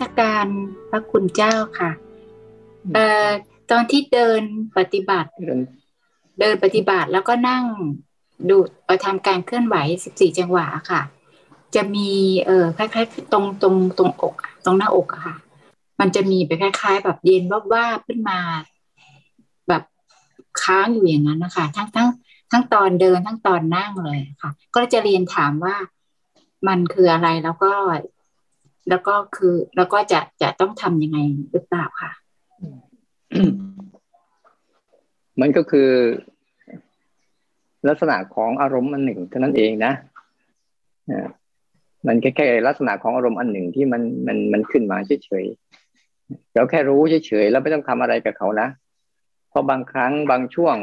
สการพระคุณเจ้าค่ะเอ่อตอนที่เดินปฏิบัติ เดินปฏิบัติแล้วก็นั่งดูทำการเคลื่อนไหวสิบสี่จังหวะค่ะ จะมีเออคล้ายๆตรงตรงตรงอก ตรงหน้าอกอะค่ะ มันจะมีไปคล้าย ๆ แบบเย็นว่าๆขึ้นมา แบบค้างอยู่อย่างนั้นนะคะทั้งทั้งทั้งตอนเดินทั้งตอนนั่งเลยค่ะ ก็จะเรียนถามว่ามันคืออะไรแล้วก็ แล้วก็คือแล้วก็จะจะต้องทำยังไงหรือเปล่าค่ะ มันก็คือ ลักษณะของอารมณ์อันหนึ่งเท่านั้นเองนะมันแค่แค่ลักษณะของอารมณ์อันหนึ่งที่มันมันมันขึ้นมาเฉยๆเราแค่รู้เฉยๆแล้วไม่ต้องทำอะไรกับเขานะเพราะบางครั้งบางช่วง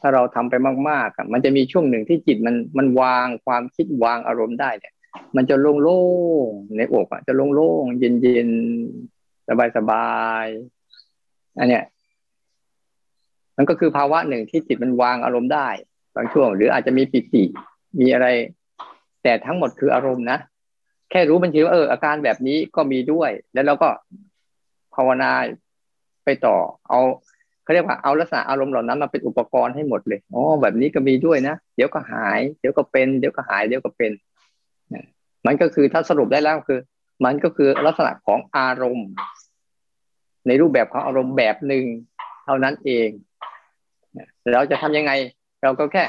ถ้าเราทำไปมากๆมันจะมีช่วงหนึ่งที่จิตมันมันวางความคิดวางอารมณ์ได้เนี่ย มันจะโล่งๆในอกอะจะโล่งๆเย็นๆสบายๆอันเนี้ยมันก็คือภาวะหนึ่งที่จิตมันวางอารมณ์ได้บางช่วง หรืออาจจะมีปิติมีอะไร แต่ทั้งหมดคืออารมณ์นะแค่รู้บัญชีว่าเอออาการแบบนี้ก็มีด้วย แล้วเราก็ภาวนาไปต่อ เอาเขาเรียกว่าเอาลักษณะอารมณ์เหล่านั้นมาเป็นอุปกรณ์ให้หมดเลยอ๋อแบบนี้ก็มีด้วยนะเดี๋ยวก็หาย เดี๋ยวก็เป็น เดี๋ยวก็หายเดี๋ยวก็เป็น มันก็คือถ้าสรุปได้แล้วคือ มันก็คือลักษณะของอารมณ์ ในรูปแบบของอารมณ์แบบหนึ่งเท่านั้นเองเราจะทำยังไง เราก็แค่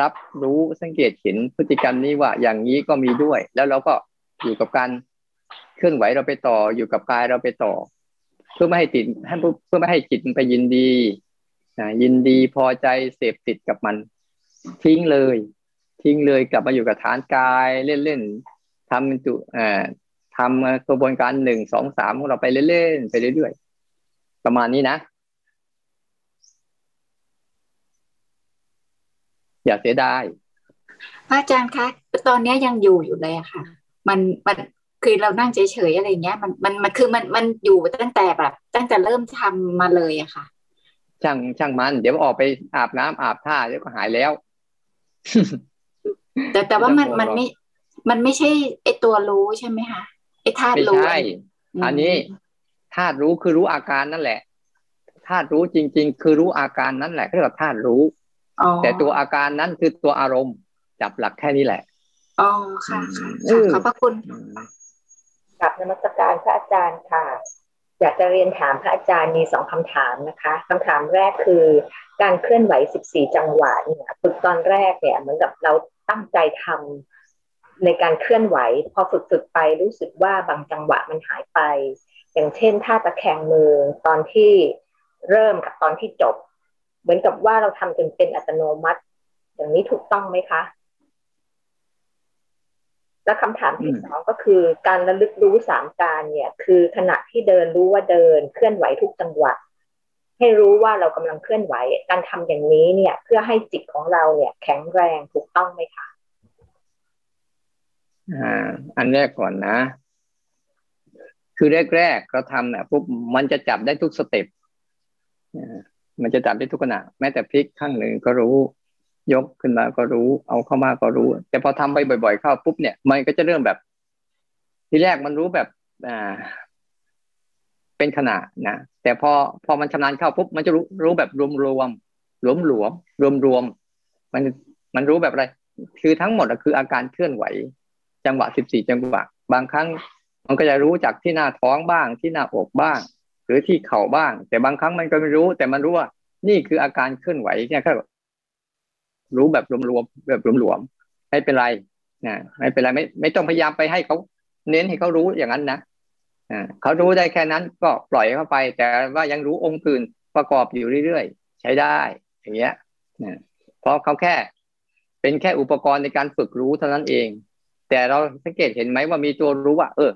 รับรู้สังเกตเห็นพฤติกรรมนี้ว่า อย่างนี้ก็มีด้วย แล้วเราก็อยู่กับการเคลื่อนไหวเราไปต่ออยู่กับกายเราไปต่อ เพื่อไม่ให้ติดเพื่อไม่ให้จิตไปยินดียินดีพอใจเสพติดกับมัน ทิ้งเลย ทิ้งเลยกลับมาอยู่กับฐานกายเล่นๆทำจุอ่าทำกระบวนการหนึ่งสองสามของเราไปเล่นๆไปเรื่อยๆประมาณนี้นะ อย่าเสียดายพระอาจารย์คะตอนนี้ยังอยู่อยู่เลยอะค่ะ มันมันคือเรานั่งเฉยๆอะไรเงี้ย มันมันมันคือมันมันอยู่ตั้งแต่แบบ ตั้งแต่เริ่มทำมาเลยอะค่ะ ช่างช่างมัน เดี๋ยวออกไปอาบน้ำอาบท่าเดี๋ยวก็หายแล้ว แต่แต่ว่ามันมันไม่ มันไม่ใช่ไอตัวรู้ใช่ไหมคะไอธาตุรู้ไม่ใช่อันนี้ธาตุรู้คือรู้อาการนั่นแหละธาตุรู้จริง ๆ คือรู้อาการนั่นแหละเรียกว่าธาตุรู้แต่ตัวอาการนั้นคือตัวอารมณ์ จับหลักแค่นี้แหละอ๋อค่ะขอบพระคุณกับนมัสการพระอาจารย์ค่ะ อยากจะเรียนถามพระอาจารย์มีสองคำถามนะคะคำถามแรกคือ การเคลื่อนไหวสิบสี่จังหวะเนี่ยฝึกตอนแรกเนี่ยเหมือนกับเราตั้งใจทำในการเคลื่อนไหว พอฝึกฝึกไปรู้สึกว่าบางจังหวะมันหายไป อย่างเช่นท่าตะแคงมือตอนที่เริ่มกับตอนที่จบ เหมือนกับว่าเราทำจนเป็นอัตโนมัติ อย่างนี้ถูกต้องไหมคะ และคำถามที่สองก็คือการระลึกรู้สามการเนี่ย คือขณะที่เดินรู้ว่าเดินเคลื่อนไหวทุกจังหวะ ให้รู้ว่าเรากำลังเคลื่อนไหว การทำอย่างนี้เนี่ย เพื่อให้จิตของเราเนี่ย แข็งแรงถูกต้องไหมคะอ่าอันแรกก่อนนะ คือแรกๆเราทำเนี่ยปุ๊บมันจะจับได้ทุกสเต็ปมันจะจับได้ทุกขณะแม้แต่พลิกข้างหนึ่งก็รู้ ยกขึ้นมาก็รู้ เอาเข้ามาก็รู้ แต่พอทำไปบ่อย ๆ เข้าปุ๊บเนี่ย มันก็จะเริ่มแบบ ที่แรกมันรู้แบบ อ่า เป็นขณะนะแต่พอพอมันชำนาญเข้าปุ๊บมันจะรู้รู้แบบรวมรวมหลวมหลวมรวมรวมมันมันรู้แบบอะไร คือทั้งหมดคืออาการเคลื่อนไหว จังหวะสิบสี่จังหวะ บางครั้งมันก็จะรู้จากที่หน้าท้องบ้างที่หน้าอกบ้าง หรือที่เข่าบ้าง แต่บางครั้งมันก็ไม่รู้ แต่มันรู้ว่า นี่คืออาการเคลื่อนไหวเนี่ยก็รู้แบบรวมๆแบบหลวมๆไม่เป็นไรนะไม่เป็นไรไม่ไม่ต้องพยายามไปให้เขาเน้นให้เขารู้อย่างนั้นนะ เขารู้ได้แค่นั้นก็ปล่อยเข้าไป แต่ว่ายังรู้องค์อื่นประกอบอยู่เรื่อยๆ ใช้ได้อย่างเงี้ยเพราะเขาแค่เป็นแค่อุปกรณ์ในการฝึกรู้เท่านั้นเอง แต่เราสังเกตเห็นไหมว่ามีตัวรู้ว่า เออ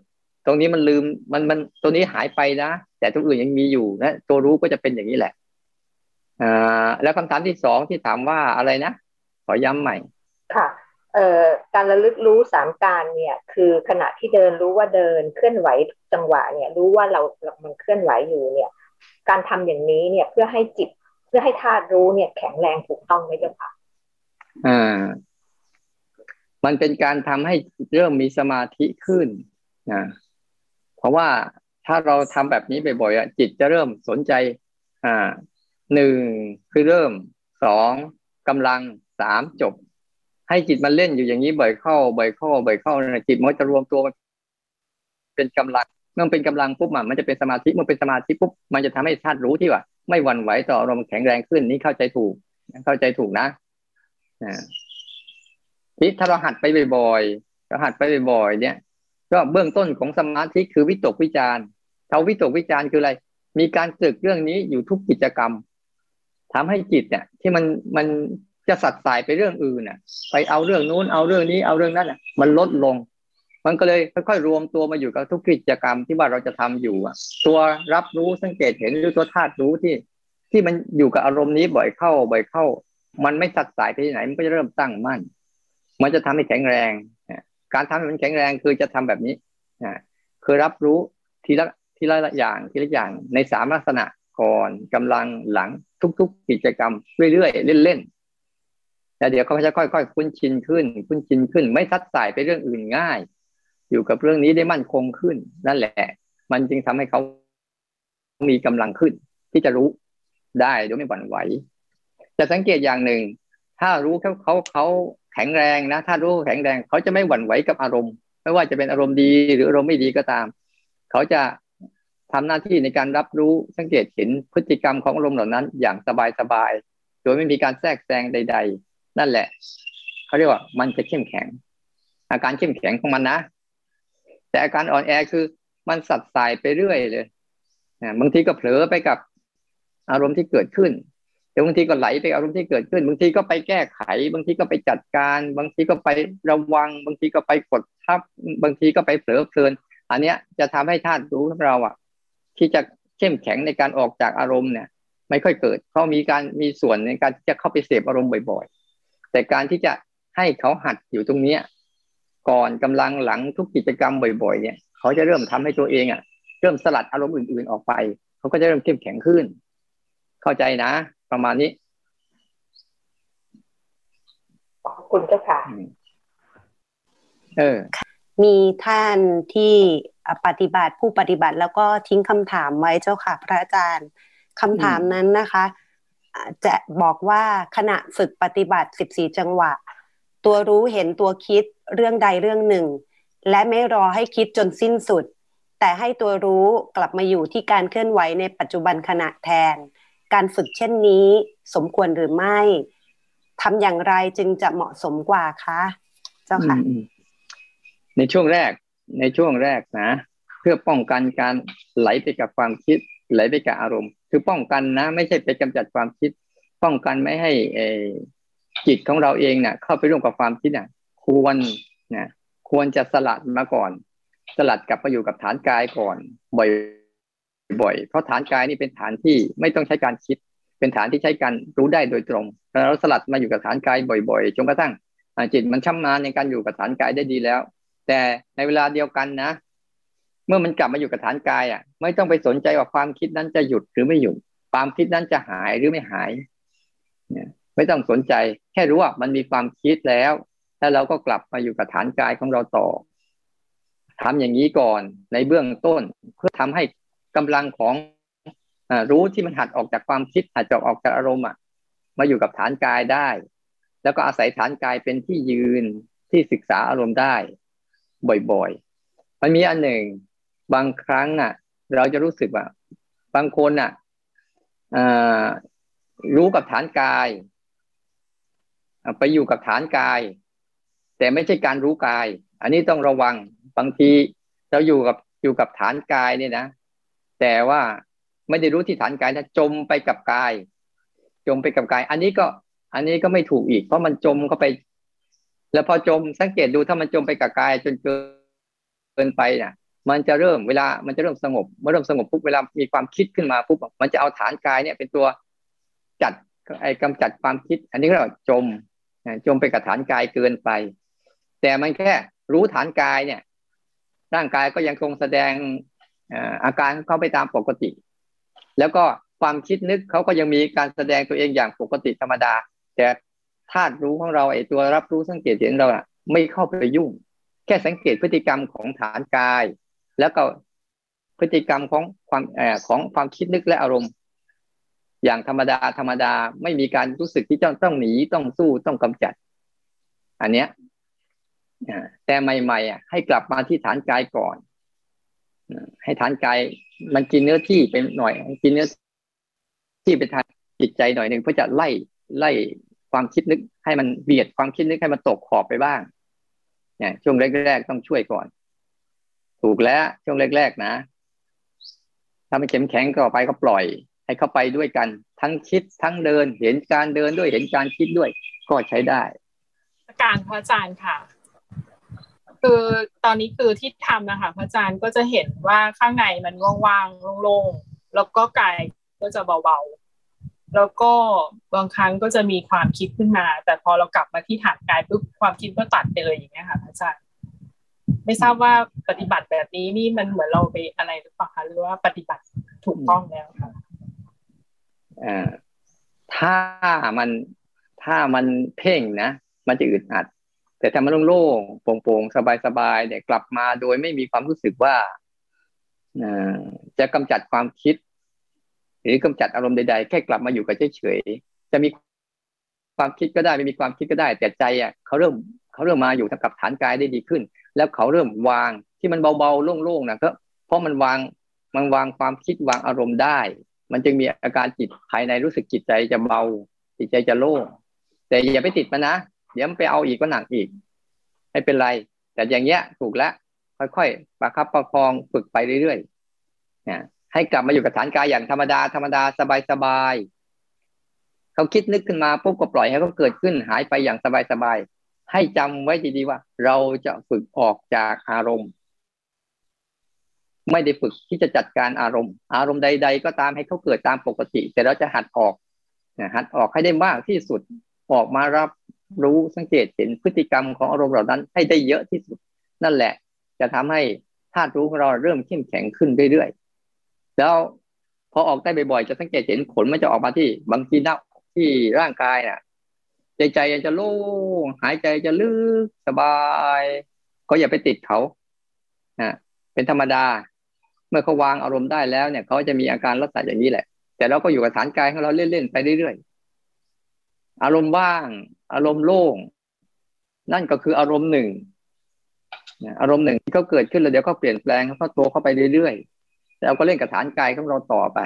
ตรงนี้มันลืมมันมันตัวนี้หายไปนะแต่ตัวอื่นยังมีอยู่นะตัวรู้ก็จะเป็นอย่างนี้แหละอ่าแล้วคำถามที่สองที่ถามว่าอะไรนะขอย้ำใหม่ ค่ะ การระลึกรู้สามการเนี่ยคือขณะที่เดินรู้ว่าเดินเคลื่อนไหวจังหวะเนี่ยรู้ว่าเราเรามันเคลื่อนไหวอยู่เนี่ย การทำอย่างนี้เนี่ยเพื่อให้จิตเพื่อให้ธาตุรู้เนี่ยแข็งแรงถูกต้องไหมเจ้าค่ะอ่ามันเป็นการทำให้เริ่มมีสมาธิขึ้นนะเพราะว่าถ้าเราทำแบบนี้บ่อยๆจิตจะเริ่มสนใจอ่าหนึ่งคือเริ่มสองกำลังสามจบ ให้จิตมันเล่นอยู่อย่างนี้บ่อยเข้าบ่อยเข้าบ่อยเข้านะจิตมันจะรวมตัวเป็นกำลังเมื่อเป็นกำลังปุ๊บมันจะเป็นสมาธิเมื่อเป็นสมาธิปุ๊บมันจะทำให้ธาตุรู้ที่ว่า ไม่หวั่นไหวต่ออารมณ์แข็งแรงขึ้นนี่เข้าใจถูกเข้าใจถูกนะที่ถ้าเราหัดไปบ่อยๆเราหัดไปบ่อยๆเนี่ย ก็เบื้องต้นของสมาธิคือวิตกวิจารเท่าวิตกวิจารคืออะไร มีการตึกเรื่องนี้อยู่ทุกกิจกรรมทำให้จิตเนี่ย ที่มันมัน จะสัดสายไปเรื่องอื่นน่ะ ไปเอาเรื่องนู้นเอาเรื่องนี้เอาเรื่องนั้นอะ มันลดลง มันก็เลยค่อยๆรวมตัวมาอยู่กับทุกกิจกรรมที่ว่าเราจะทำอยู่อะ ตัวรับรู้สังเกตเห็นหรือตัวธาตุรู้ที่ ที่มันอยู่กับอารมณ์นี้บ่อยเข้าบ่อยเข้า มันไม่สัดสายไปที่ไหน มันก็จะเริ่มตั้งมั่น มันจะทำให้แข็งแรงการทำให้มันแข็งแรงคือจะทำแบบนี้คือรับรู้ทีละทีละอย่างทีละอย่างในสามลักษณะก่อนกำลังหลังทุก ๆ กิจกรรมเรื่อยๆเล่นๆ แต่เดี๋ยวเขาจะค่อยๆคุ้นชินขึ้น คุ้นชินขึ้น ไม่ซัดสายไปเรื่องอื่นง่าย อยู่กับเรื่องนี้ได้มั่นคงขึ้น นั่นแหละ มันจึงทำให้เขามีกำลังขึ้น ที่จะรู้ได้โดยไม่หวั่นไหว จะสังเกตอย่างหนึ่ง ถ้ารู้เขาเขาเขาแข็งแรงนะ ถ้ารู้แข็งแรง เขาจะไม่หวั่นไหวกับอารมณ์ ไม่ว่าจะเป็นอารมณ์ดีหรืออารมณ์ไม่ดีก็ตาม เขาจะทำหน้าที่ในการรับรู้สังเกตเห็นพฤติกรรมของอารมณ์เหล่านั้น อย่างสบายๆ โดยไม่มีการแทรกแซงใด ๆ นั่นแหละเขาเรียกว่า มันจะเข้มแข็ง อาการเข้มแข็งของมันนะแต่อาการอ่อนแอคือมันสัดสายไปเรื่อยเลยบางทีก็เผลอไปกับอารมณ์ที่เกิดขึ้นแต่บางทีก็ไหลไปอารมณ์ที่เกิดขึ้น บางทีก็ไปแก้ไข บางทีก็ไปจัดการ บางทีก็ไประวัง บางทีก็ไปกดทับ บางทีก็ไปเผลอเพลิน อันเนี้ยจะทำให้ธาตุรู้ของเราอะ ที่จะเข้มแข็งในการออกจากอารมณ์เนี่ย ไม่ค่อยเกิด เพราะมีการมีส่วนในการที่จะเข้าไปเสพอารมณ์บ่อยๆ แต่การที่จะให้เขาหัดอยู่ตรงเนี้ยก่อนกำลังหลังทุกกิจกรรมบ่อย ๆ เนี่ย เขาจะเริ่มทำให้ตัวเองอะ เริ่มสลัดอารมณ์อื่นๆออกไป เขาก็จะเริ่มเข้มแข็งขึ้น เข้าใจนะ ประมาณนี้ขอบคุณเจ้าค่ะเออ มีท่านที่ปฏิบัติผู้ปฏิบัติแล้วก็ทิ้งคำถามไว้เจ้าค่ะ พระอาจารย์คำถามนั้นนะคะ จะบอกว่าขณะฝึกปฏิบัติสิบสี่จังหวะ ตัวรู้เห็นตัวคิดเรื่องใดเรื่องหนึ่ง และไม่รอให้คิดจนสิ้นสุด แต่ให้ตัวรู้กลับมาอยู่ที่การเคลื่อนไหวในปัจจุบันขณะแทน การฝึกเช่นนี้สมควรหรือไม่ทำอย่างไรจึงจะเหมาะสมกว่าคะ เจ้าค่ะ ในช่วงแรก ในช่วงแรกนะ เพื่อป้องกันการไหลไปกับความคิด ไหลไปกับอารมณ์ คือป้องกันนะ ไม่ใช่ไปกำจัดความคิด ป้องกันไม่ให้จิตของเราเองเนี่ยเข้าไปร่วมกับความคิดเนี่ยควรนะควรจะสลัดมาก่อน สลัดกลับมาอยู่กับฐานกายก่อน บ่อยบ่อย เพราะฐานกายนี่เป็นฐานที่ไม่ต้องใช้การคิด เป็นฐานที่ใช้การรู้ได้โดยตรงเราสลัดมาอยู่กับฐานกายบ่อยๆจนกระทั่งจิตมันชำนาญในการอยู่กับฐานกายได้ดีแล้ว แต่ในเวลาเดียวกันนะ เมื่อมันกลับมาอยู่กับฐานกายอะ ไม่ต้องไปสนใจว่าความคิดนั้นจะหยุดหรือไม่หยุด ความคิดนั้นจะหายหรือไม่หายเนี่ยไม่ต้องสนใจ แค่รู้ว่ามันมีความคิดแล้ว แล้วเราก็กลับมาอยู่กับฐานกายของเราต่อทำอย่างนี้ก่อนในเบื้องต้น เพื่อทำให้กำลังของอรู้ที่มันหัดออกจากความคิดหัดจอกออกจากอารมณ์อะมาอยู่กับฐานกายได้ แล้วก็อาศัยฐานกายเป็นที่ยืนที่ศึกษาอารมณ์ได้ บ่อยๆ มันมีอันหนึ่ง บางครั้งอะ เราจะรู้สึกว่า บางคนอะรู้กับฐานกาย ไปอยู่กับฐานกาย แต่ไม่ใช่การรู้กาย อันนี้ต้องระวังบางทีเราอยู่กับอยู่กับฐานกายเนี่ยนะแต่ว่าไม่ได้รู้ที่ฐานกายนะจมไปกับกาย จมไปกับกาย อันนี้ก็ อันนี้ก็ไม่ถูกอีก เพราะมันจมเข้าไป แล้วพอจมสังเกตดูถ้ามันจมไปกับกาย จนเกินไปเนี่ย มันจะเริ่มเวลามันจะเริ่มสงบ เมื่อเริ่มสงบปุ๊บเวลามีความคิดขึ้นมาปุ๊บมันจะเอาฐานกายเนี่ยเป็นตัวจัดไอ้กำจัดความคิด อันนี้เราจมจมไปกับฐานกายเกินไป แต่มันแค่รู้ฐานกายเนี่ย ร่างกายก็ยังคงแสดงอาการเข้าไปตามปกติ แล้วก็ความคิดนึกเขาก็ยังมีการแสดงตัวเองอย่างปกติธรรมดา แต่ธาตุรู้ของเราไอ้ตัวรับรู้สังเกตเห็นเราอะไม่เข้าไปยุ่ง แค่สังเกตพฤติกรรมของฐานกาย แล้วก็พฤติกรรมของความอของความคิดนึกและอารมณ์ อย่างธรรมดาธรรมดาไม่มีการรู้สึกที่ต้องต้องหนีต้องสู้ต้องกำจัด อันเนี้ยแต่ใหม่ๆอะให้กลับมาที่ฐานกายก่อนให้ฐานกายมันกินเนื้อที่เป็นหน่อยกินเนื้อที่เป็นทางจิตใจหน่อยหนึ่งเพื่อจะไล่ไล่ความคิดนึกให้มันเบียดความคิดนึกให้มันตกขอบไปบ้างเนี่ยช่วงแรกๆต้องช่วยก่อน ถูกแล้วช่วงแรกๆนะ ถ้าไมันเข้มแข็งก็ไปก็ปล่อย ให้เข้าไปด้วยกัน ทั้งคิดทั้งเดินเห็นการเดินด้วยเห็นการคิดด้วย ก็ใช้ได้การพระอาจารย์ค่ะ คือตอนนี้คือที่ทำนะคะพระอาจารย์ก็จะเห็นว่าข้างในมันว่างๆโล่งๆแล้วก็กายก็จะเบาๆ แล้วก็บางครั้งก็จะมีความคิดขึ้นมา แต่พอเรากลับมาที่ฐานกายปุ๊บความคิดก็ตัดไปเลยอย่างเงี้ยค่ะพระอาจารย์ ไม่ทราบว่าปฏิบัติแบบนี้นี่มันเหมือนเราไปอะไรหรือเปล่าคะหรือว่าปฏิบัติถูกต้องแล้วค่ะอ่าถ้ามันถ้ามันเพ่งนะมันจะอึดอัด แต่ถ้ามันโล่งๆโปร่งๆสบายๆเนี่ยกลับมาโดยไม่มีความรู้สึกว่าจะกำจัดความคิด หรือกำจัดอารมณ์ใดๆ แค่กลับมาอยู่กับเฉยๆจะมีความคิดก็ได้ไม่มีความคิดก็ได้ แต่ใจอะเขาเริ่มเขาเริ่มมาอยู่กับฐานกายได้ดีขึ้น แล้วเขาเริ่มวางที่มันเบาๆโล่งๆนะก็เพราะมันวางมันวางความคิดวางอารมณ์ได้ มันจึงมีอาการจิตภายในรู้สึกจิตใจจะเบาจิตใจจะโล่งแต่อย่าไปติดมันนะเดี๋ยวมันไปเอาอีกก็หนักอีก ไม่เป็นไร แต่อย่างเงี้ยถูกแล้วค่อยๆประคับประคองฝึกไปเรื่อยๆนี่ยให้กลับมาอยู่กับฐานกายอย่างธรรมดาธรรมดาสบายๆเขาคิดนึกขึ้นมาปุ๊บก็ปล่อยให้เขาเกิดขึ้นหายไปอย่างสบายๆ ให้จำไว้ดีๆว่า เราจะฝึกออกจากอารมณ์ ไม่ได้ฝึกที่จะจัดการอารมณ์ อารมณ์ใด ๆ ก็ตามให้เขาเกิดตามปกติ แต่เราจะหัดออกหัดออกให้ได้มากที่สุดออกมารับรู้สังเกตเห็นพฤติกรรมของอารมณ์เหล่านั้น ให้ได้เยอะที่สุด นั่นแหละ จะทำให้ธาตุรู้ของเราเริ่มเข้มแข็งขึ้นเรื่อยๆแล้วพอออกได้บ่อยๆจะสังเกตเห็นขนมันจะออกมาที่บางทีนักที่ร่างกายน่ะ ใจใจจะโล่งหายใจจะลึกสบาย ก็อย่าไปติดเขานะเป็นธรรมดา เมื่อเขาวางอารมณ์ได้แล้วเนี่ยเขาจะมีอาการลักษณะอย่างนี้แหละ แต่เราก็อยู่กับฐานกายของเราเล่นๆไปเรื่อยๆอารมณ์ว่าง อารมณ์โล่ง นั่นก็คืออารมณ์หนึ่งอารมณ์หนึ่งที่เขาเกิดขึ้นแล้วเดี๋ยวก็เปลี่ยนแปลงเขาโตเข้าไปเรื่อยๆแล้วก็เล่นกับฐานกายของเราต่อไป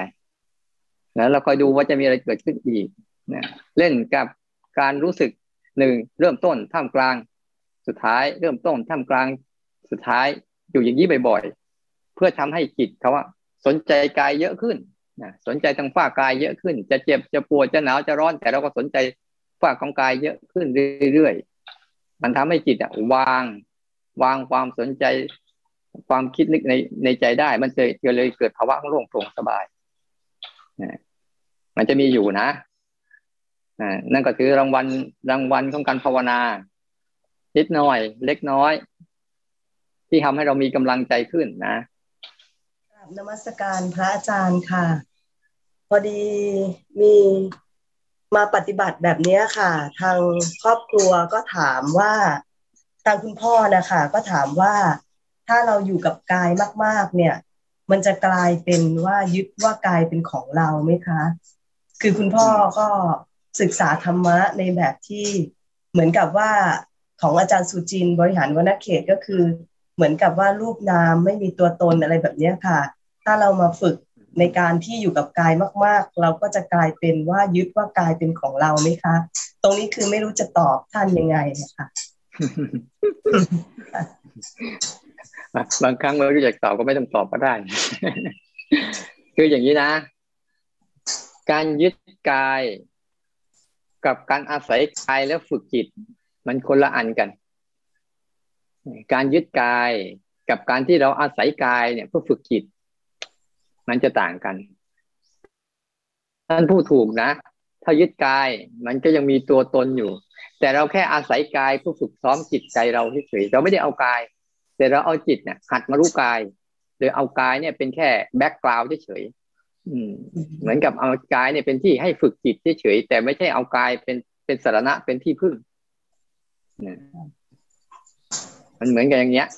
นะเราคอยดูว่าจะมีอะไรเกิดขึ้นอีกนะเล่นกับ การรู้สึกหนึ่งเริ่มต้นท่ามกลาง สุดท้ายเริ่มต้นท่ามกลางสุดท้ายอยู่อย่างนี้บ่อยๆ เพื่อทำให้จิตเขาว่า สนใจกายเยอะขึ้นนะสนใจทางฝ้ากายเยอะขึ้น จะเจ็บจะปวดจะหนาวจะร้อน แต่เราก็สนใจฝาของกายเยอะขึ้นเรื่อยๆมันทำให้จิตอะวาง วางความสนใจ ความคิดนึกในในใจได้ มันจะเลยเกิดภาวะของโล่งโปร่งสบายมันจะมีอยู่นะ นั่นก็คือรางวัลรางวัลของการภาวนานิดหน่อย เล็กน้อย ที่ทำให้เรามีกำลังใจขึ้นนะนมัสการพระอาจารย์ค่ะ พอดีมีมาปฏิบัติแบบนี้ค่ะ ทางครอบครัวก็ถามว่าทางคุณพ่อนะคะก็ถามว่าถ้าเราอยู่กับกายมาก ๆ เนี่ย มันจะกลายเป็นว่ายึดว่ากายเป็นของเราไหมคะ คือคุณพ่อก็ ศึกษาธรรมะในแบบที่เหมือนกับว่าของอาจารย์สุจินบริหารวณเขตก็คือ เหมือนกับว่ารูปนามไม่มีตัวตนอะไรแบบนี้ค่ะ ถ้าเรามาฝึกในการที่อยู่กับกายมาก ๆ เราก็จะกลายเป็นว่ายึดว่ากายเป็นของเราไหมคะ ตรงนี้คือไม่รู้จะตอบท่านยังไงนะคะบางครั้งเรารู้จักตอบก็ไม่ต้องตอบก็ได้ คืออย่างนี้นะ การยึดกาย กับการอาศัยกายแล้วฝึกจิต มันคนละอันกัน การยึดกายกับการที่เราอาศัยกายเนี่ยเพื่อฝึกจิต มันจะต่างกันท่านผู้ถูกนะ ถ้ายึดกายมันก็ยังมีตัวตนอยู่ แต่เราแค่อาศัยกายเพื่อฝึกซ้อมจิตใจเราเฉยเราไม่ได้เอากาย แต่เราเอาจิตเนี่ยหัดมารู้กายโดยเอากายเนี่ยเป็นแค่แบ็กกราวด์เฉย เหมือนกับเอากายเนี่ยเป็นที่ให้ฝึกจิตเฉยแต่ไม่ใช่เอากายเป็นเป็นสาระเป็นที่พึ่งมันเหมือนกันอย่างเงี้ย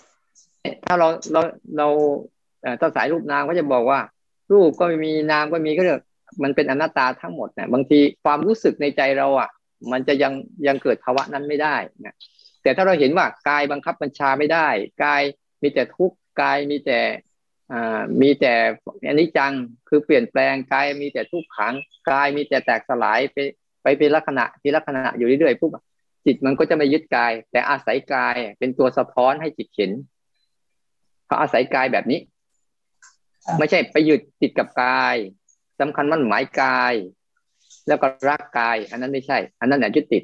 ถ้าเราเราเราถ้าสายรูปนามก็จะบอกว่า รูปก็ไม่มีนามก็มีก็เรียกมันเป็นอนัตตาทั้งหมดนะบางทีความรู้สึกในใจเราอะ มันจะยังยังเกิดภาวะนั้นไม่ได้นะแต่ถ้าเราเห็นว่ากายบังคับบัญชาไม่ได้กายมีแต่ทุกข์กายมีแต่ อ่ามีแต่อันนี้จังคือเปลี่ยนแปลงกายมีแต่ทุกขังกายมีแต่แตกสลายไปไปเป็นลักษณะที่ลักษณะอยู่เรื่อยๆปุ๊บจิตมันก็จะไม่ยึดกาย แต่อาศัยกายเป็นตัวสะท้อนให้จิตเห็นเขาอาศัยกายแบบนี้ ไม่ใช่ไปยึดติดกับกายสำคัญมันหมายกาย แล้วก็รักกาย อันนั้นไม่ใช่ อันนั้นเนี่ยยึดติด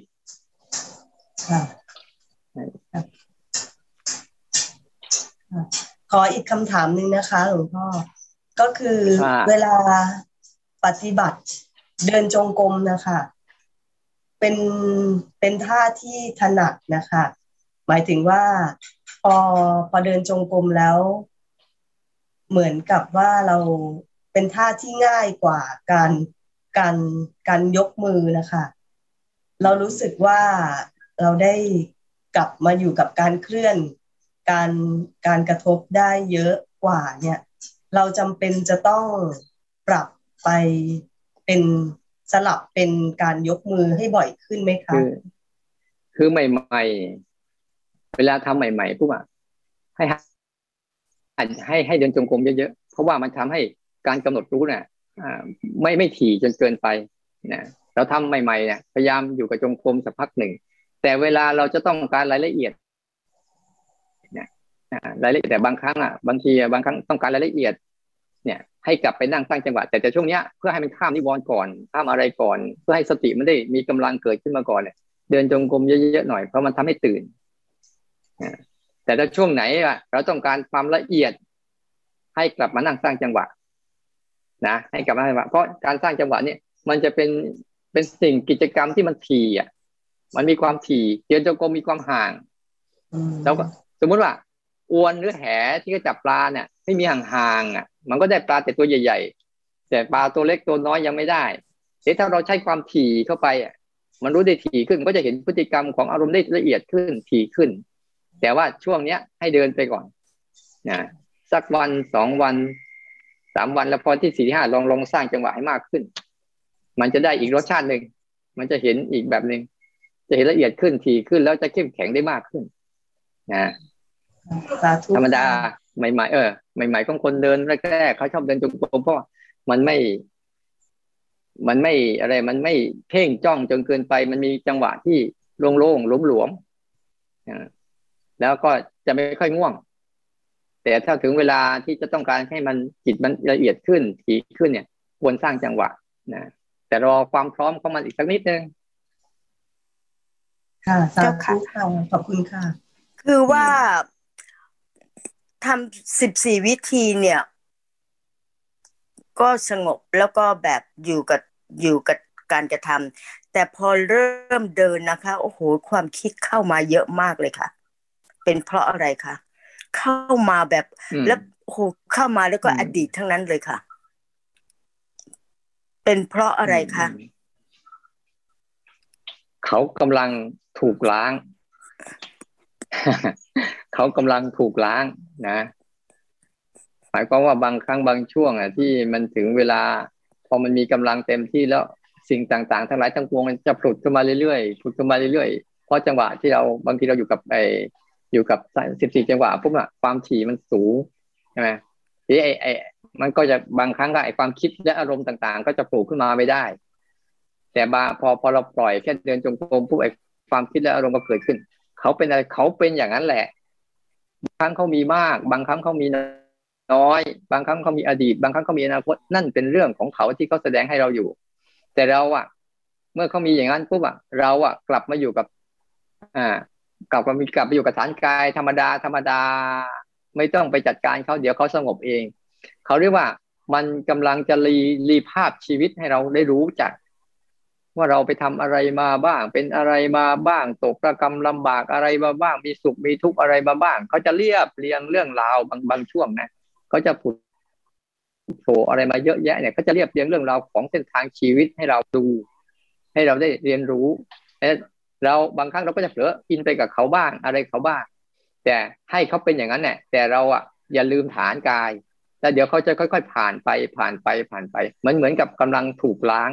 ข ออีกคำถามหนึ่งนะคะหลวงพ่อ ก็คือเวลาปฏิบัติเดินจงกรมนะคะ เป็นเป็นท่าที่ถนัดนะคะ หมายถึงว่าพอพอเดินจงกรมแล้ว เหมือนกับว่าเราเป็นท่าที่ง่ายกว่าการการการยกมือนะคะ เรารู้สึกว่าเราได้กลับมาอยู่กับการเคลื่อน การการกระทบได้เยอะกว่าเนี่ยเราจำเป็นจะต้องปรับไปเป็นสลับเป็นการยกมือให้บ่อยขึ้นไหมคะคือคือใหม่ ๆ เวลาทำใหม่ ๆปุ๊บอะให้ให้ให้เดินจงกรมเยอะๆเพราะว่ามันทำให้การกำหนดรู้เนี่ยไม่ไม่ถี่จนเกินไปนะเราทำใหม่ๆเนี่ยพยายามอยู่กับจงกรมสักพักหนึ่งแต่เวลาเราจะต้องการรายละเอียด รายละเอียดแต่บางครั้งอะบางทีบางครั้งต้องการรายละเอียด เนี่ย ให้กลับไปนั่งสร้างจังหวะแต่แต่ช่วงเนี้ยเพื่อให้มันข้ามนิวรณ์ก่อน ข้ามอะไรก่อน เพื่อให้สติมันได้มีกำลังเกิดขึ้นมาก่อนเนี่ยเดินจงกรมเยอะๆหน่อยเพราะมันทำให้ตื่นแต่ถ้าช่วงไหนอะ เราต้องการความละเอียด ให้กลับมานั่งสร้างจังหวะนะให้กลับมาจังหวะเพราะการสร้างจังหวะเนี่ย มันจะเป็นเป็นสิ่งกิจกรรมที่มันถี่อะ มันมีความถี่เดินจงกรมมีความห่าง แล้วก็สมมุติว่า อวนหรือแหที่ก็จับปลาเนี่ยไม่มีห่างๆอะ มันก็ได้ปลาแต่ตัวใหญ่ ๆ แต่ปลาตัวเล็กตัวน้อยยังไม่ได้แต่ถ้าเราใช้ความถี่เข้าไปอะมันรู้ได้ถี่ขึ้นก็จะเห็นพฤติกรรมของอารมณ์ได้ละเอียดขึ้นถี่ขึ้น แต่ว่าช่วงเนี้ยให้เดินไปก่อนนะสักวันสองวันสามวันแล้วพอที่สี่ที่ห้าลองลองสร้างจังหวะให้มากขึ้น มันจะได้อีกรสชาติหนึ่งมันจะเห็นอีกแบบหนึ่งจะเห็นละเอียดขึ้นถี่ขึ้นแล้วจะเข้มแข็งได้มากขึ้น นะ ธรรมดาใหม่ๆเออใหม่ๆของคนเดินแรกๆเขาชอบเดินจงกรมเพราะมันไม่ มันไม่อะไร มันไม่เพ่งจ้องจนเกินไป มันมีจังหวะที่โล่งๆหลวมๆแล้วก็จะไม่ค่อยง่วง แต่ถ้าถึงเวลาที่จะต้องการให้มันจิตมันละเอียดขึ้นถี่ขึ้นเนี่ย ควรสร้างจังหวะนะแต่รอความพร้อมของมันอีกสักนิดนึงค่ะสาธุค่ะขอบคุณค่ะ คือว่า ทำสิบสี่วิธีเนี่ย ก็สงบแล้วก็แบบอยู่กับอยู่กับการกระทำแต่พอเริ่มเดินนะคะ โอ้โห ความคิดเข้ามาเยอะมากเลยค่ะ เป็นเพราะอะไรคะเข้ามาแบบแล้วโหเข้ามาแล้วก็อดีตทั้งนั้นเลยค่ะ เป็นเพราะอะไรคะเขากำลังถูกล้าง เขากำลังถูกล้างนะหมายความว่าบางครั้งบางช่วงอะที่มันถึงเวลา พอมันมีกำลังเต็มที่แล้วสิ่งต่างๆ ทั้งหลายทั้งปวงมันจะผุดขึ้นมาเรื่อยๆผุดขึ้นมาเรื่อยๆเพราะจังหวะที่เราบางทีเราอยู่กับไออยู่กับสิบสี่จังหวะปุ๊บอะความถี่มันสูงใช่ไหมทีไอไอมันก็จะบางครั้งก็ไอความคิดและอารมณ์ต่างๆ ก็จะปลูกขึ้นมาไม่ได้ แต่บาพอพอเราปล่อยแค่เดินจงกรมปุ๊บไอความคิดและอารมณ์ก็เกิดขึ้น เขาเป็นอะไรเขาเป็นอย่างนั้นแหละ บางครั้งเขามีมาก บางครั้งเขามีน้อย บางครั้งเขามีอดีต บางครั้งเขามีอนาคตนั่นเป็นเรื่องของเขาที่เขาแสดงให้เราอยู่ แต่เราอะเมื่อเขามีอย่างนั้นปุ๊บอะเราอะกลับมาอยู่กับ อ่ากลับมามีกลับไปอยู่กับฐานกายธรรมดาธรรมดา ไม่ต้องไปจัดการเขาเดี๋ยวเขาสงบเอง เขาเรียกว่ามันกำลังจะรีรีภาพชีวิตให้เราได้รู้จัก ว่าเราไปทำอะไรมาบ้าง เป็นอะไรมาบ้าง ตกระกรรมลำบากอะไรมาบ้าง มีสุขมีทุกข์อะไรมาบ้าง เขาจะเรียบเรียงเรื่องราวบางบางช่วงนะเขาจะผุดโผล่อะไรมาเยอะแยะเนี่ยเขาจะเรียบเรียงเรื่องราวของเส้นทางชีวิตให้เราดู ให้เราได้เรียนรู้เราบางครั้งเราก็จะเผลออินไปกับเขาบ้างอะไรเขาบ้าง แต่ให้เขาเป็นอย่างนั้นเนี่ยแต่เราอะอย่าลืมฐานกายแล้วเดี๋ยวเขาจะค่อย ๆ ผ่านไปผ่านไปผ่านไป เหมันเหมือนกับกำลังถูกล้าง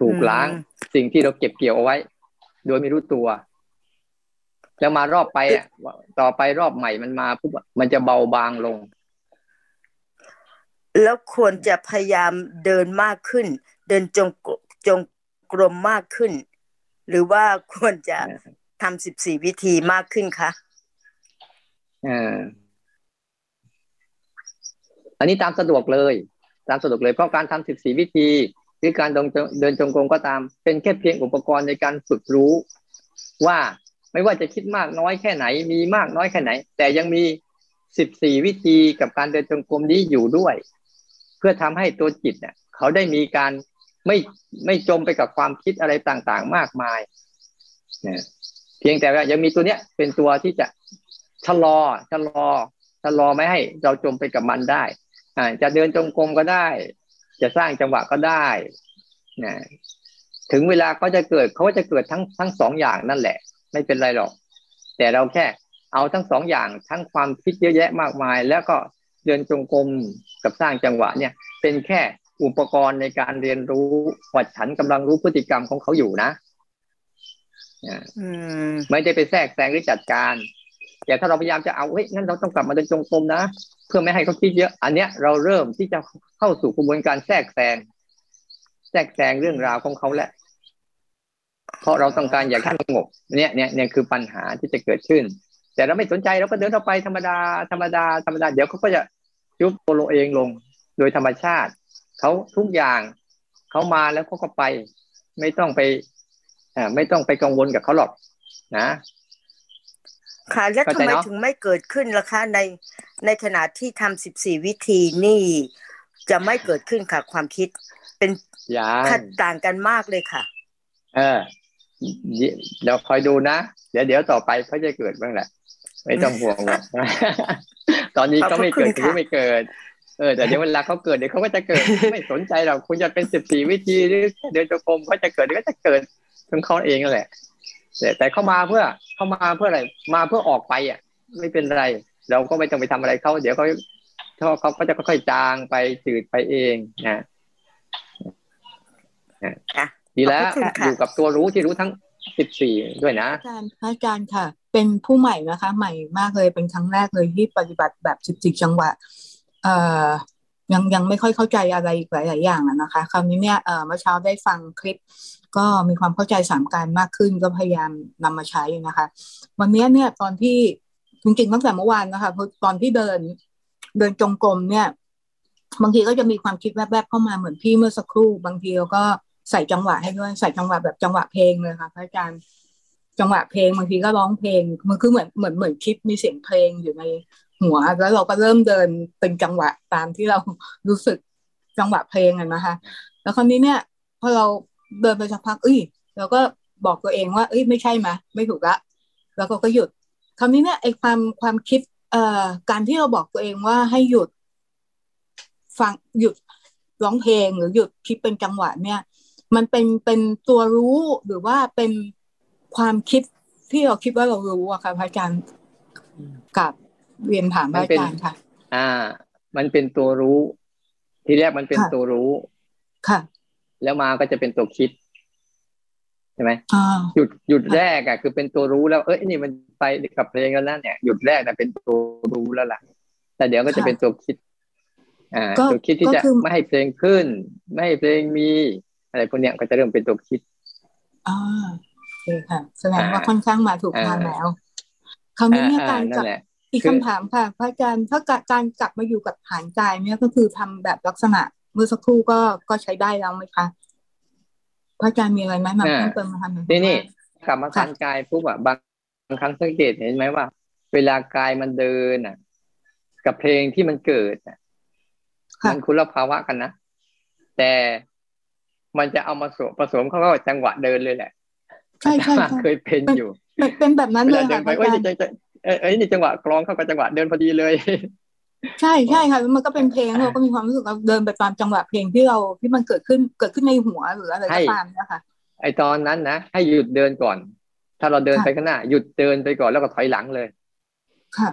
ถูกล้างสิ่งที่เราเก็บเกี่ยวเอาไว้ โดยไม่รู้ตัว แล้วมารอบไปอะต่อไปรอบใหม่มันมาปุ๊บมันจะเบาบางลง แล้วควรจะพยายามเดินมากขึ้น เดินจงจงกรมมากขึ้น หรือว่าควรจะทำสิบสี่วิธีมากขึ้นคะอ่าอันนี้ตามสะดวกเลย ตามสะดวกเลยเพราะการทำสิบสี่วิธี หรือการเดินจงกรมก็ตาม เป็นแค่เพียงอุปกรณ์ในการฝึกรู้ ว่าไม่ว่าจะคิดมากน้อยแค่ไหน มีมากน้อยแค่ไหน แต่ยังมีสิบสี่วิธีกับการเดินจงกรมนี้อยู่ด้วย เพื่อทำให้ตัวจิตเนี่ยเขาได้มีการไม่ไม่จมไปกับความคิดอะไรต่างๆ มากมายเนี่ยเพียงแต่ว่ายังมีตัวเนี้ยเป็นตัวที่จะชะลอชะลอชะลอไม่ให้เราจมไปกับมันได้ อ่าจะเดินจงกรมก็ได้ จะสร้างจังหวะก็ได้นะถึงเวลาเขาจะเกิดเขาจะเกิดทั้งทั้งสองอย่างนั่นแหละ ไม่เป็นไรหรอก แต่เราแค่เอาทั้งสองอย่างทั้งความคิดเยอะแยะมากมาย แล้วก็เดินจงกรมกับสร้างจังหวะเนี่ย เป็นแค่อุปกรณ์ในการเรียนรู้ว่าฉันกำลังรู้พฤติกรรมของเขาอยู่นะไม่ได้ไปแทรกแซงหรือจัดการ แต่ถ้าเราพยายามจะเอาเฮ้ยงั้นเราต้องกลับมาเดินจงกรมนะ เพื่อไม่ให้เขาคิดเยอะ อันเนี้ยเราเริ่มที่จะเข้าสู่กระบวนการแทรกแซงแทรกแซงเรื่องราวของเขาแล้วเพราะเราต้องการอยากให้สงบเนี่ยเนี่ยเนี่ยคือปัญหาที่จะเกิดขึ้น แต่เราไม่สนใจเราก็เดินเข้าไปธรรมดาธรรมดาธรรมดาเดี๋ยวเขาก็จะยุบตัวเองลง โดยธรรมชาติเขาทุกอย่างเขามาแล้วเขาก็ไป ไม่ต้องไปอ่าไม่ต้องไปกังวลกับเขาหรอกนะ ค่ะ แล้วทำไมถึงไม่เกิดขึ้นล่ะคะในในขณะที่ทำสิบสี่วิธีนี่จะไม่เกิดขึ้นค่ะ ความคิดเป็นขัดต่างกันมากเลยค่ะ เออเดี๋ยวคอยดูนะ เดี๋ยวเดี๋ยวต่อไปเขาจะเกิดบ้างแหละ ไม่ต้องห่วงหรอกตอนนี้ก็ไม่เกิดคือไม่เกิด เออแต่เดี๋ยวเวลาเขาเกิดเดี๋ยวเขาก็จะเกิดไม่สนใจหรอกคุณจะเป็นสิบสี่วิธีหรือเดินจงกรมก็จะเกิดก็จะเกิดของเขาเองนั่นแหละ แต่แต่เขามาเพื่อเขามาเพื่ออะไร มาเพื่อออกไปอะ ไม่เป็นไร เราก็ไม่ต้องไปทำอะไรเขาเดี๋ยวเขาเขาเขาก็จะค่อยๆจางไปจืดไปเองนะดีแล้วอยู่กับตัวรู้ที่รู้ทั้งสิบสี่ด้วยนะอาจารย์อาจารย์ค่ะ เป็นผู้ใหม่นะคะ ใหม่มากเลยเป็นครั้งแรกเลยที่ปฏิบัติแบบสิบสี่จังหวะเอ่อยังยังไม่ค่อยเข้าใจอะไรหลาย ๆ อย่างนะคะคราวนี้เนี่ยเอ่อเมื่อเช้าได้ฟังคลิป ก็มีความเข้าใจสามการมากขึ้นก็พยายามนำมาใช้นะคะ วันนี้เนี่ยตอนที่จริงๆตั้งแต่เมื่อวานนะคะตอนที่เดินเดินจงกรมเนี่ย บางทีก็จะมีความคิดแวบๆเข้ามาเหมือนพี่เมื่อสักครู่ บางทีเราก็ใส่จังหวะให้ด้วยใส่จังหวะแบบจังหวะเพลงเลยค่ะพระอาจารย์จังหวะเพลงบางทีก็ร้องเพลงมันคือเหมือนเหมือนเหมือนคลิปมีเสียงเพลงอยู่ในหัว แล้วเราก็เริ่มเดินเป็นจังหวะตามที่เรารู้สึกจังหวะเพลงนะคะ แล้วคราวนี้เนี่ยพอเรา เดินไปสักพักเอ้ยเราก็บอกตัวเองว่า เอ้ยไม่ใช่ไหมไม่ถูกละแล้วก็ก็หยุดคราวนี้เนี่ยไอความความคิดเอ่อการที่เราบอกตัวเองว่าให้หยุดฟังหยุดร้องเพลงหรือหยุดคิดเป็นจังหวะเนี่ย มันเป็นเป็นตัวรู้หรือว่าเป็นความคิดที่เราคิดว่าเรารู้อะค่ะพระอาจารย์กับเรียนถามพระอาจารย์ค่ะ อ่า มันเป็นตัวรู้ ทีแรกมันเป็นตัวรู้ ค่ะ แล้วมาก็จะเป็นตัวคิดใช่ไหมหยุดหยุดแรกอะคือเป็นตัวรู้แล้วเอ้ยนี่มันไปกับเพลงแล้วนั่นเนี่ยหยุดแรกแต่เป็นตัวรู้แล้วล่ะ แต่เดี๋ยวก็จะเป็นตัวคิด อ่า ตัวคิดที่จะไม่ให้เพลงขึ้น ไม่ให้เพลงมี อะไรพวกเนี้ยก็จะเริ่มเป็นตัวคิดอ่าโอเคค่ะแสดงว่าค่อนข้างมาถูกทางแล้วคราวนี้เนี่ยการกลับอีกคำถามค่ะพระอาจารย์ถ้าการกลับมาอยู่กับฐานกายเนี่ยก็คือทำแบบลักษณะ เมื่อสักครู่ก็ก็ใช้ได้แล้วไหมคะพระอาจารย์มีอะไรไหมมาเพิ่มเติมมาทำนี่นี่กลับมาฐานกายปุ๊บอะบางครั้งสังเกตเห็นไหมว่า เวลากายมันเดินอะ กับเพลงที่มันเกิดอะมันคุณภาวะกันนะแต่มันจะเอามาสผสมเขาก็จังหวะเดินเลยแหละใช่ใช่เคยเป็นอยู่เป็นแบบนั้นเลยค่ะอาจารย์เอ้ยนี่จังหวะกลองเข้ากับจังหวะเดินพอดีเลย ใช่ใช่ค่ะมันก็เป็นเพลงเราก็มีความรู้สึกเราเดินไปตามจังหวะเพลงที่เราที่มันเกิดขึ้นเกิดขึ้นในหัวหรืออะไรก็ตามนะคะไอตอนนั้นนะให้หยุดเดินก่อน ถ้าเราเดินไปข้างหน้าหยุดเดินไปก่อนแล้วก็ถอยหลังเลย ค่ะ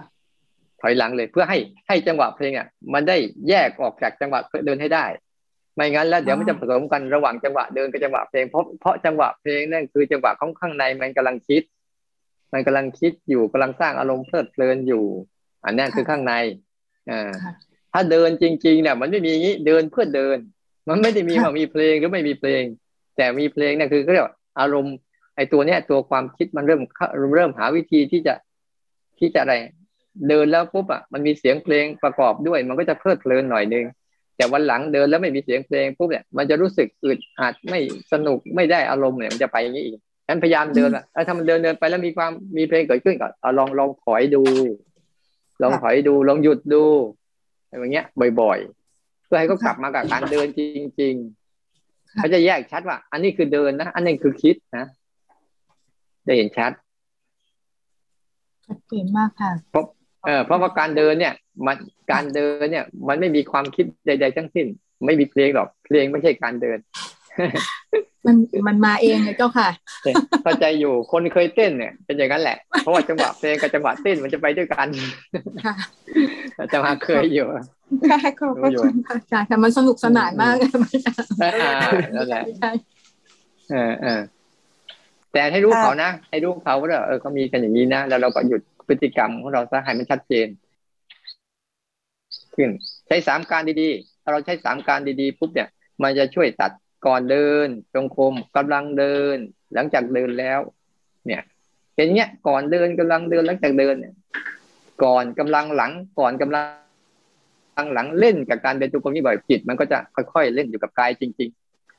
ถอยหลังเลย เพื่อให้ให้จังหวะเพลงอะ มันได้แยกออกจากจังหวะเดินให้ได้ ไม่งั้นแล้วเดี๋ยวมันจะผสมกันระหว่างจังหวะเดินกับจังหวะเพลงเพราะเพราะจังหวะเพลงนั่นคือจังหวะของข้างในมันกำลังคิด มันกำลังคิดอยู่กำลังสร้างอารมณ์เพลิดเพลินอยู่ อันนี้คือข้างในอ่า ถ้าเดินจริง ๆ เนี่ย มันไม่มีงี้เดินเพื่อเดิน มันไม่ได้มีว่ามีเพลงหรือไม่มีเพลง แต่มีเพลงเนี่ยคือเขาเรียกอารมณ์ไอ้ตัวเนี้ยตัวความคิดมันเริ่มเริ่มหาวิธีที่จะที่จะอะไร เดินแล้วปุ๊บอะมันมีเสียงเพลงประกอบด้วย มันก็จะเพลิดเพลินหน่อยนึงแต่วันหลังเดินแล้วไม่มีเสียงเพลงปุ๊บเนี่ยมันจะรู้สึกอึดอัดไม่สนุกไม่ได้อารมณ์เนี่ยมันจะไปอย่างนี้อีกฉันพยายามเดินอะถ้ามันเดินเดินไปแล้วมีความมีเพลงเกิดขึ้นก็เอาลองลองถอยดู ลองถอยดูลองหยุดดูอะไรอย่างเงี้ย บ่อยๆ เพื่อให้เขากลับมากับการเดินจริง ๆเขาจะแยกชัดว่า อันนี้คือเดินนะอันนี้คือคิดนะได้เห็นชัดชัดเจนมากค่ะเพราะเออเพราะว่าการเดินเนี่ย มันการเดินเนี่ย มันไม่มีความคิดใด ๆ ทั้งสิ้น ไม่มีเพลงหรอกเพลงไม่ใช่การเดิน มันมันมาเองเลยเจ้าค่ะเข้าใจอยู่คนเคยเต้นเนี่ย เป็นอย่างนั้นแหละ เพราะว่าจังหวะเพลงกับจังหวะเต้นมันจะไปด้วยกันจะมาเคยอยู่ค่ะขอบคุณอาจารย์ค่ะมันสนุกสนานมากเลยอาจารย์นั่นแหละเออเออแต่ให้รู้เขานะให้รู้เขาว่าเออเขามีกันอย่างนี้นะแล้วเราก็หยุดพฤติกรรมของเราซะให้มันชัดเจน ขึ้น ใช้สามการดีๆถ้าเราใช้สามการดีๆปุ๊บเนี่ย มันจะช่วยตัด ก่อนเดินจงกรมกำลังเดิน หลังจากเดินแล้ว เนี่ยเห็นเนี้ยก่อนเดินกำลังเดินหลังจากเดินเนี่ย ก่อนกำลังหลังก่อนกำลังหลังเล่นกับการเดินจงกรมนี้บ่อยจิต มันก็จะค่อยๆเล่นอยู่กับกายจริง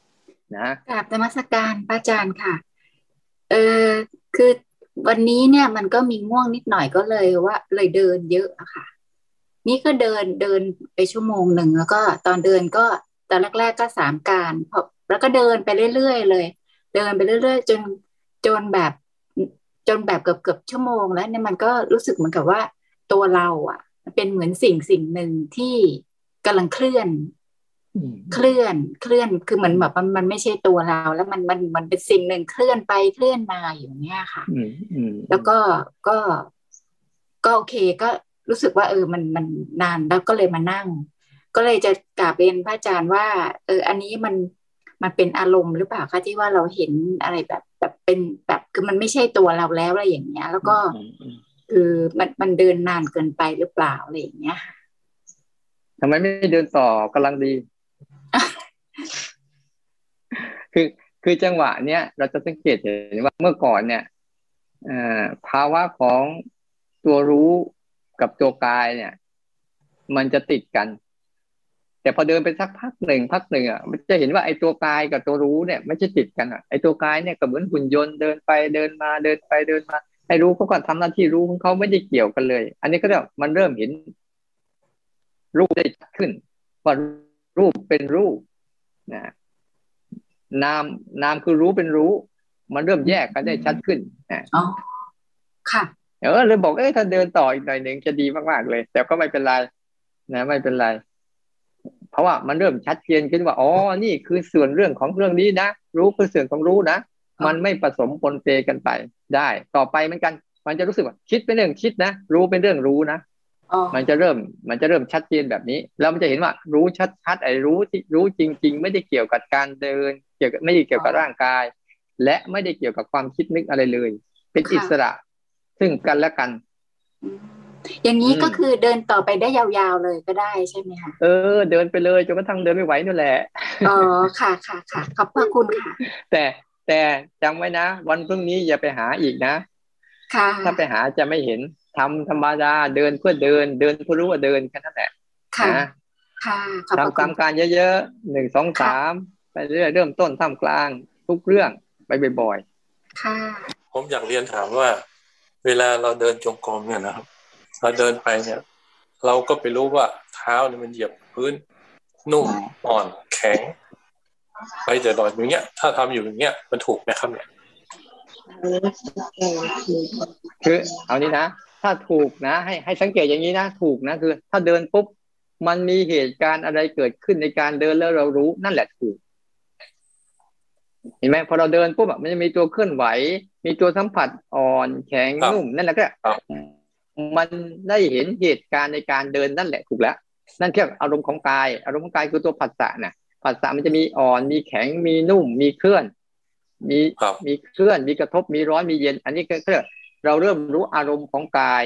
ๆ นะกราบธรรมสการพระอาจารย์ค่ะ เออคือวันนี้เนี่ยมันก็มีง่วงนิดหน่อยก็เลยว่า เลยเดินเยอะอะค่ะ นี่ก็เดินเดินไปชั่วโมงหนึ่งแล้วก็ตอนเดินก็ ตอนแรกๆก็สามการพอแล้วก็เดินไปเรื่อยๆเลย เดินไปเรื่อย ๆ จนจนแบบ จนแบบเกือบเกือบชั่วโมงแล้วเนี่ยมันก็รู้สึกเหมือนกับว่า ตัวเราอะเป็นเหมือนสิ่งสิ่งหนึ่งที่กำลังเคลื่อนเคลื่อนเคลื่อนคือเหมือนแบบมันมันไม่ใช่ตัวเรา แล้วมันมันมันเป็นสิ่งหนึ่งเคลื่อนไปเคลื่อนมาอยู่เนี้ยค่ะแล้วก็ก็ก็โอเคก็รู้สึกว่า เออมันมันนานแล้วก็เลยมานั่ง ก็เลยจะกราบเรียนพระอาจารย์ว่า เออ อันนี้มันมันเป็นอารมณ์หรือเปล่าคะที่ว่าเราเห็นอะไรแบบแบบเป็นแบบคือมันไม่ใช่ตัวเราแล้วอะไรอย่างเงี้ย แล้วก็คือมันมันเดินนานเกินไปหรือเปล่าอะไรอย่างเงี้ยทำไมไม่เดินต่อกำลังดี คือคือจังหวะเนี้ยเราจะสังเกตเห็นว่าเมื่อก่อนเนี่ยภาวะของตัวรู้กับตัวกายเนี่ย มันจะติดกัน แต่พอเดินไปสักพักหนึ่งพักหนึ่งอะมันจะเห็นว่าไอ้ตัวกายกับตัวรู้เนี่ยไม่ใช่ติดกันอะไอ้ตัวกายเนี่ยก็เหมือนหุ่นยนต์เดินไปเดินมาเดินไปเดินมาไอ้รู้เขาก็ทำหน้าที่รู้ของเขาไม่ได้เกี่ยวกันเลย อันนี้ก็เรียกมันเริ่มเห็น รูปได้ขึ้นว่ารูปเป็นรูปนะนามนามคือรู้เป็นรู้ มันเริ่มแยกกันได้ชัดขึ้นนะอ๋อค่ะ เออเลยบอกเอ้ถ้าเดินต่ออีกหน่อยหนึ่งจะดีมากๆเลย แต่ก็ไม่เป็นไรนะไม่เป็นไร เพราะว่ามันเริ่มชัดเจนขึ้นว่าอ๋อนี่คือส่วนเรื่องของเรื่องนี้นะรู้คือส่วนของรู้นะมันไม่ผสมปนเปกันไปได้ ต่อไปเหมือนกัน มันจะรู้สึกว่าคิดเป็นเรื่องคิดนะรู้เป็นเรื่องรู้นะมันจะเริ่มมันจะเริ่มชัดเจนแบบนี้แล้วมันจะเห็นว่ารู้ชัดๆไอ้รู้ที่รู้จริง ๆ ไม่ได้เกี่ยวกับการเดิน เกี่ยวกับไม่ได้เกี่ยวกับร่างกาย และไม่ได้เกี่ยวกับความคิดนึกอะไรเลย เป็นอิสระซึ่งกันและกัน อย่างนี้ก็คือเดินต่อไปได้ยาวๆเลยก็ได้ใช่ไหมคะเออ เดินไปเลยจนกระทั่งเดินไม่ไหวนั่นแหละอ๋อค่ะค่ะค่ะขอบพระคุณค่ะ แต่แต่จำไว้นะ วันพรุ่งนี้อย่าไปหาอีกนะ ค่ะถ้าไปหาจะไม่เห็นทำธรรมดาเดินเพื่อเดิน เดินเพื่อรู้ว่าเดินแค่นั้นแหละค่ะค่ะทำตามการเยอะๆหนึ่งสองสามไปเรื่อยเริ่มต้นท่ามกลาง ทุกเรื่องไปบ่อยๆค่ะ ผมอยากเรียนถามว่า เวลาเราเดินจงกรมเนี่ยนะครับ เราเดินไปเนี่ย เราก็ไปรู้ว่าเท้าเนี่ยมันเหยียบพื้น นุ่มอ่อนแข็งไปแต่ลอยอย่างเงี้ย ถ้าทำอยู่อย่างเงี้ยมันถูกไหมครับเนี่ยคือเอานี้นะถ้าถูกนะ ให้ให้สังเกตอย่างนี้นะถูกนะคือ ถ้าเดินปุ๊บมันมีเหตุการณ์อะไรเกิดขึ้นในการเดินแล้วเรารู้นั่นแหละถูกเห็นไหมพอเราเดินปุ๊บมันจะมีตัวเคลื่อนไหว มีตัวสัมผัสอ่อนแข็งนุ่มนั่นแหละก็ มันได้เห็นเหตุการณ์ในการเดินนั่นแหละถูกแล้ว นั่นแค่อารมณ์ของกาย อารมณ์ของกายคือตัวผัสสะน่ะผัสสะมันจะมีอ่อนมีแข็งมีนุ่มมีเคลื่อน มีมีเคลื่อน มีกระทบมีร้อนมีเย็น อันนี้ก็เรียกเราเริ่มรู้อารมณ์ของกาย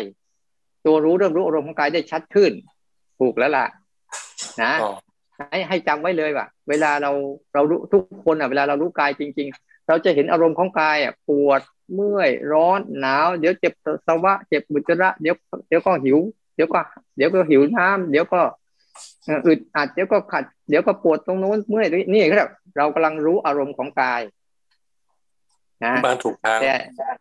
ตัวรู้เริ่มรู้อารมณ์ของกายได้ชัดขึ้น ถูกแล้วล่ะ นะให้ให้จำไว้เลยว่าเวลาเราเรารู้ทุกคนอะ เวลาเรารู้กายจริงๆ เราจะเห็นอารมณ์ของกายอะปวดเมื่อยร้อนหนาว เดี๋ยวเจ็บสวะเจ็บบุจระเดี๋ยวเดี๋ยวก็หิว เดี๋ยวก็ เดี๋ยวก็หิวน้ำเดี๋ยวก็อึดอัดเดี๋ยวก็ขัด เดี๋ยวก็ปวดตรงโน้นเมื่อยนี่ก็แบบเรากำลังรู้อารมณ์ของกายนะมาถูกทางแต่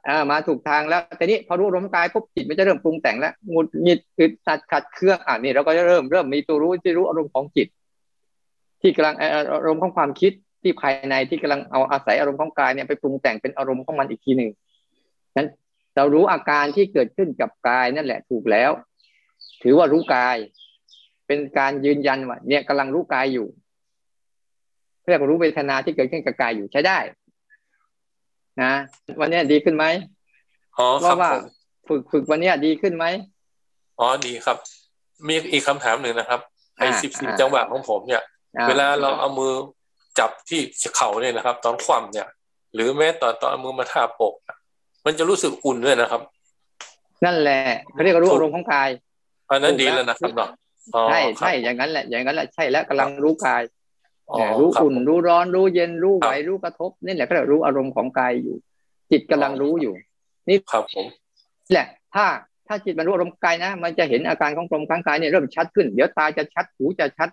อ่ามาถูกทางแล้วแต่นี้พอรู้อารมณ์กายปุ๊บจิตมันจะเริ่มปรุงแต่งแล้วงุดหงิดอึดอัดขัดเครื่องอ่านี่เราก็จะเริ่มเริ่มมีตัวรู้ที่รู้อารมณ์ของจิต ที่กำลังอารมณ์ของความคิด ที่ภายในที่กำลังเอาอาศัยอารมณ์ของกายเนี่ยไปปรุงแต่งเป็นอารมณ์ของมันอีกทีหนึ่งนั้นเรารู้อาการที่เกิดขึ้นกับกายนั่นแหละถูกแล้ว ถือว่ารู้กาย เป็นการยืนยันว่าเนี่ยกำลังรู้กายอยู่เรียกรู้เวทนาที่เกิดขึ้นกับกายอยู่ใช้ได้ นะวันนี้ดีขึ้นไหมอ๋อครับว่าฝึกฝึกวันนี้ดีขึ้นไหมอ๋อดีครับ มีอีกคำถามหนึ่งนะครับไอ้สิบสิบจังหวะของผมเนี่ย เวลาเราเอามือ จับที่เข่าเนี่ยนะครับ ตอนคว่ำเนี่ย หรือแม้ตอนตอนมือมาทาปก มันจะรู้สึกอุ่นด้วยนะครับ นั่นแหละเขาเรียกรู้อารมณ์ของกายอันนั้นดีแล้วนะครับเนาะใช่ใช่อย่างนั้นแหละ อย่างนั้นแหละใช่แล้วกำลังรู้กายรู้อุ่นรู้ร้อนรู้เย็นรู้ไหวรู้กระทบนี่แหละก็เรียกรู้อารมณ์ของกายอยู่ จิตกำลังรู้อยู่ นี่ครับผมแหละ ถ้าถ้าจิตมันรู้อารมณ์กายนะ มันจะเห็นอาการของลมกางกายเนี่ยเริ่มชัดขึ้น เดี๋ยวตาจะชัดหูจะชัด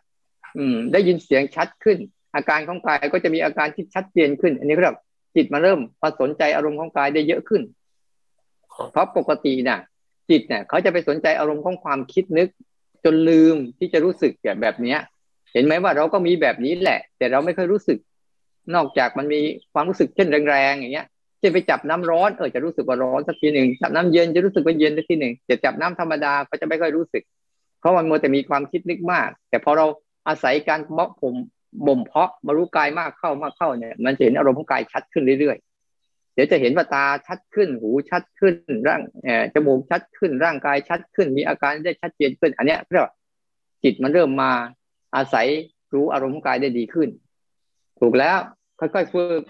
อืม ได้ยินเสียงชัดขึ้น อาการของกายก็จะมีอาการที่ชัดเจนขึ้น อันนี้เรียกจิตมาเริ่มมาสนใจอารมณ์ของกายได้เยอะขึ้น เพราะปกติน่ะ จิตเนี่ยเขาจะไปสนใจอารมณ์ของความคิดนึก จนลืมที่จะรู้สึกแบบแบบเนี้ยเห็นไหมว่าเราก็มีแบบนี้แหละ แต่เราไม่เคยรู้สึก นอกจากมันมีความรู้สึกเช่นแรงๆอย่างเงี้ยจะไปจับน้ำร้อนเออจะรู้สึกว่าร้อนสักทีหนึ่งจับน้ำเย็นจะรู้สึกว่าเย็นสักทีหนึ่งจะจับน้ำธรรมดาก็จะไม่ค่อยรู้สึก เพราะมันมัวแต่มีความคิดนึกมาก แต่พอเราอาศัยการเมาะผม บ่มเพาะมารู้กายมากเข้ามากเข้าเนี่ย มันจะเห็นอารมณ์ของกายชัดขึ้นเรื่อยๆ เดี๋ยวจะเห็นว่าตาชัดขึ้น หูชัดขึ้น ร่างเอ่อจมูกชัดขึ้น ร่างกายชัดขึ้น มีอาการได้ชัดเจนขึ้น อันเนี้ยเรียกว่าจิตมันเริ่มมาอาศัยรู้อารมณ์ของกายได้ดีขึ้น ถูกแล้วค่อยๆฝึก